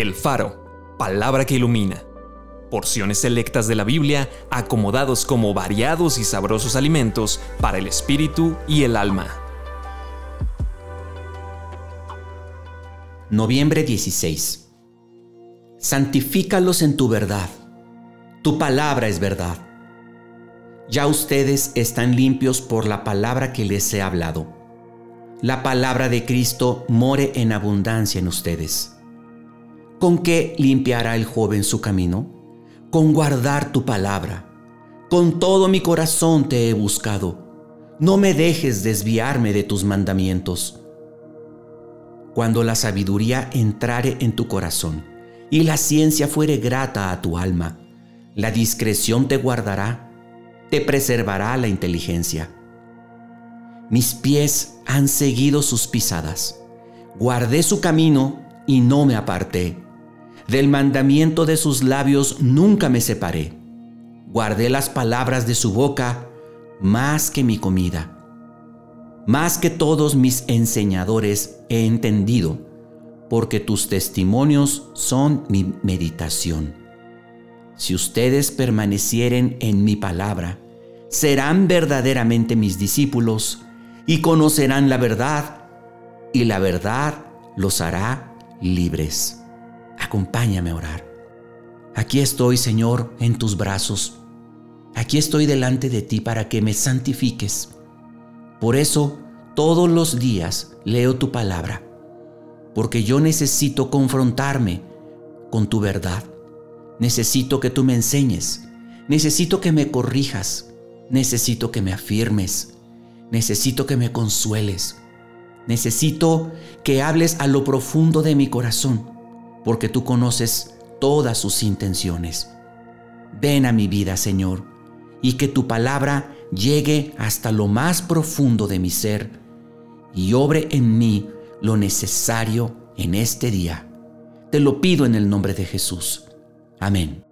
El Faro, palabra que ilumina. Porciones selectas de la Biblia acomodados como variados y sabrosos alimentos para el espíritu y el alma. Noviembre 16. Santifícalos en tu verdad. Tu palabra es verdad. Ya ustedes están limpios por la palabra que les he hablado. La palabra de Cristo more en abundancia en ustedes. ¿Con qué limpiará el joven su camino? Con guardar tu palabra. Con todo mi corazón te he buscado. No me dejes desviarme de tus mandamientos. Cuando la sabiduría entrare en tu corazón y la ciencia fuere grata a tu alma, la discreción te guardará, te preservará la inteligencia. Mis pies han seguido sus pisadas. Guardé su camino y no me aparté. Del mandamiento de sus labios nunca me separé. Guardé las palabras de su boca más que mi comida. Más que todos mis enseñadores he entendido, porque tus testimonios son mi meditación. Si ustedes permanecieren en mi palabra, serán verdaderamente mis discípulos y conocerán la verdad, y la verdad los hará libres acompáñame a orar. Aquí estoy, Señor, en tus brazos. Aquí estoy delante de ti para que me santifiques. Por eso, todos los días leo tu palabra, porque yo necesito confrontarme con tu verdad. Necesito que tú me enseñes. Necesito que me corrijas. Necesito que me afirmes. Necesito que me consueles. Necesito que hables a lo profundo de mi corazón porque tú conoces todas sus intenciones. Ven a mi vida, Señor, y que tu palabra llegue hasta lo más profundo de mi ser y obre en mí lo necesario en este día. Te lo pido en el nombre de Jesús. Amén.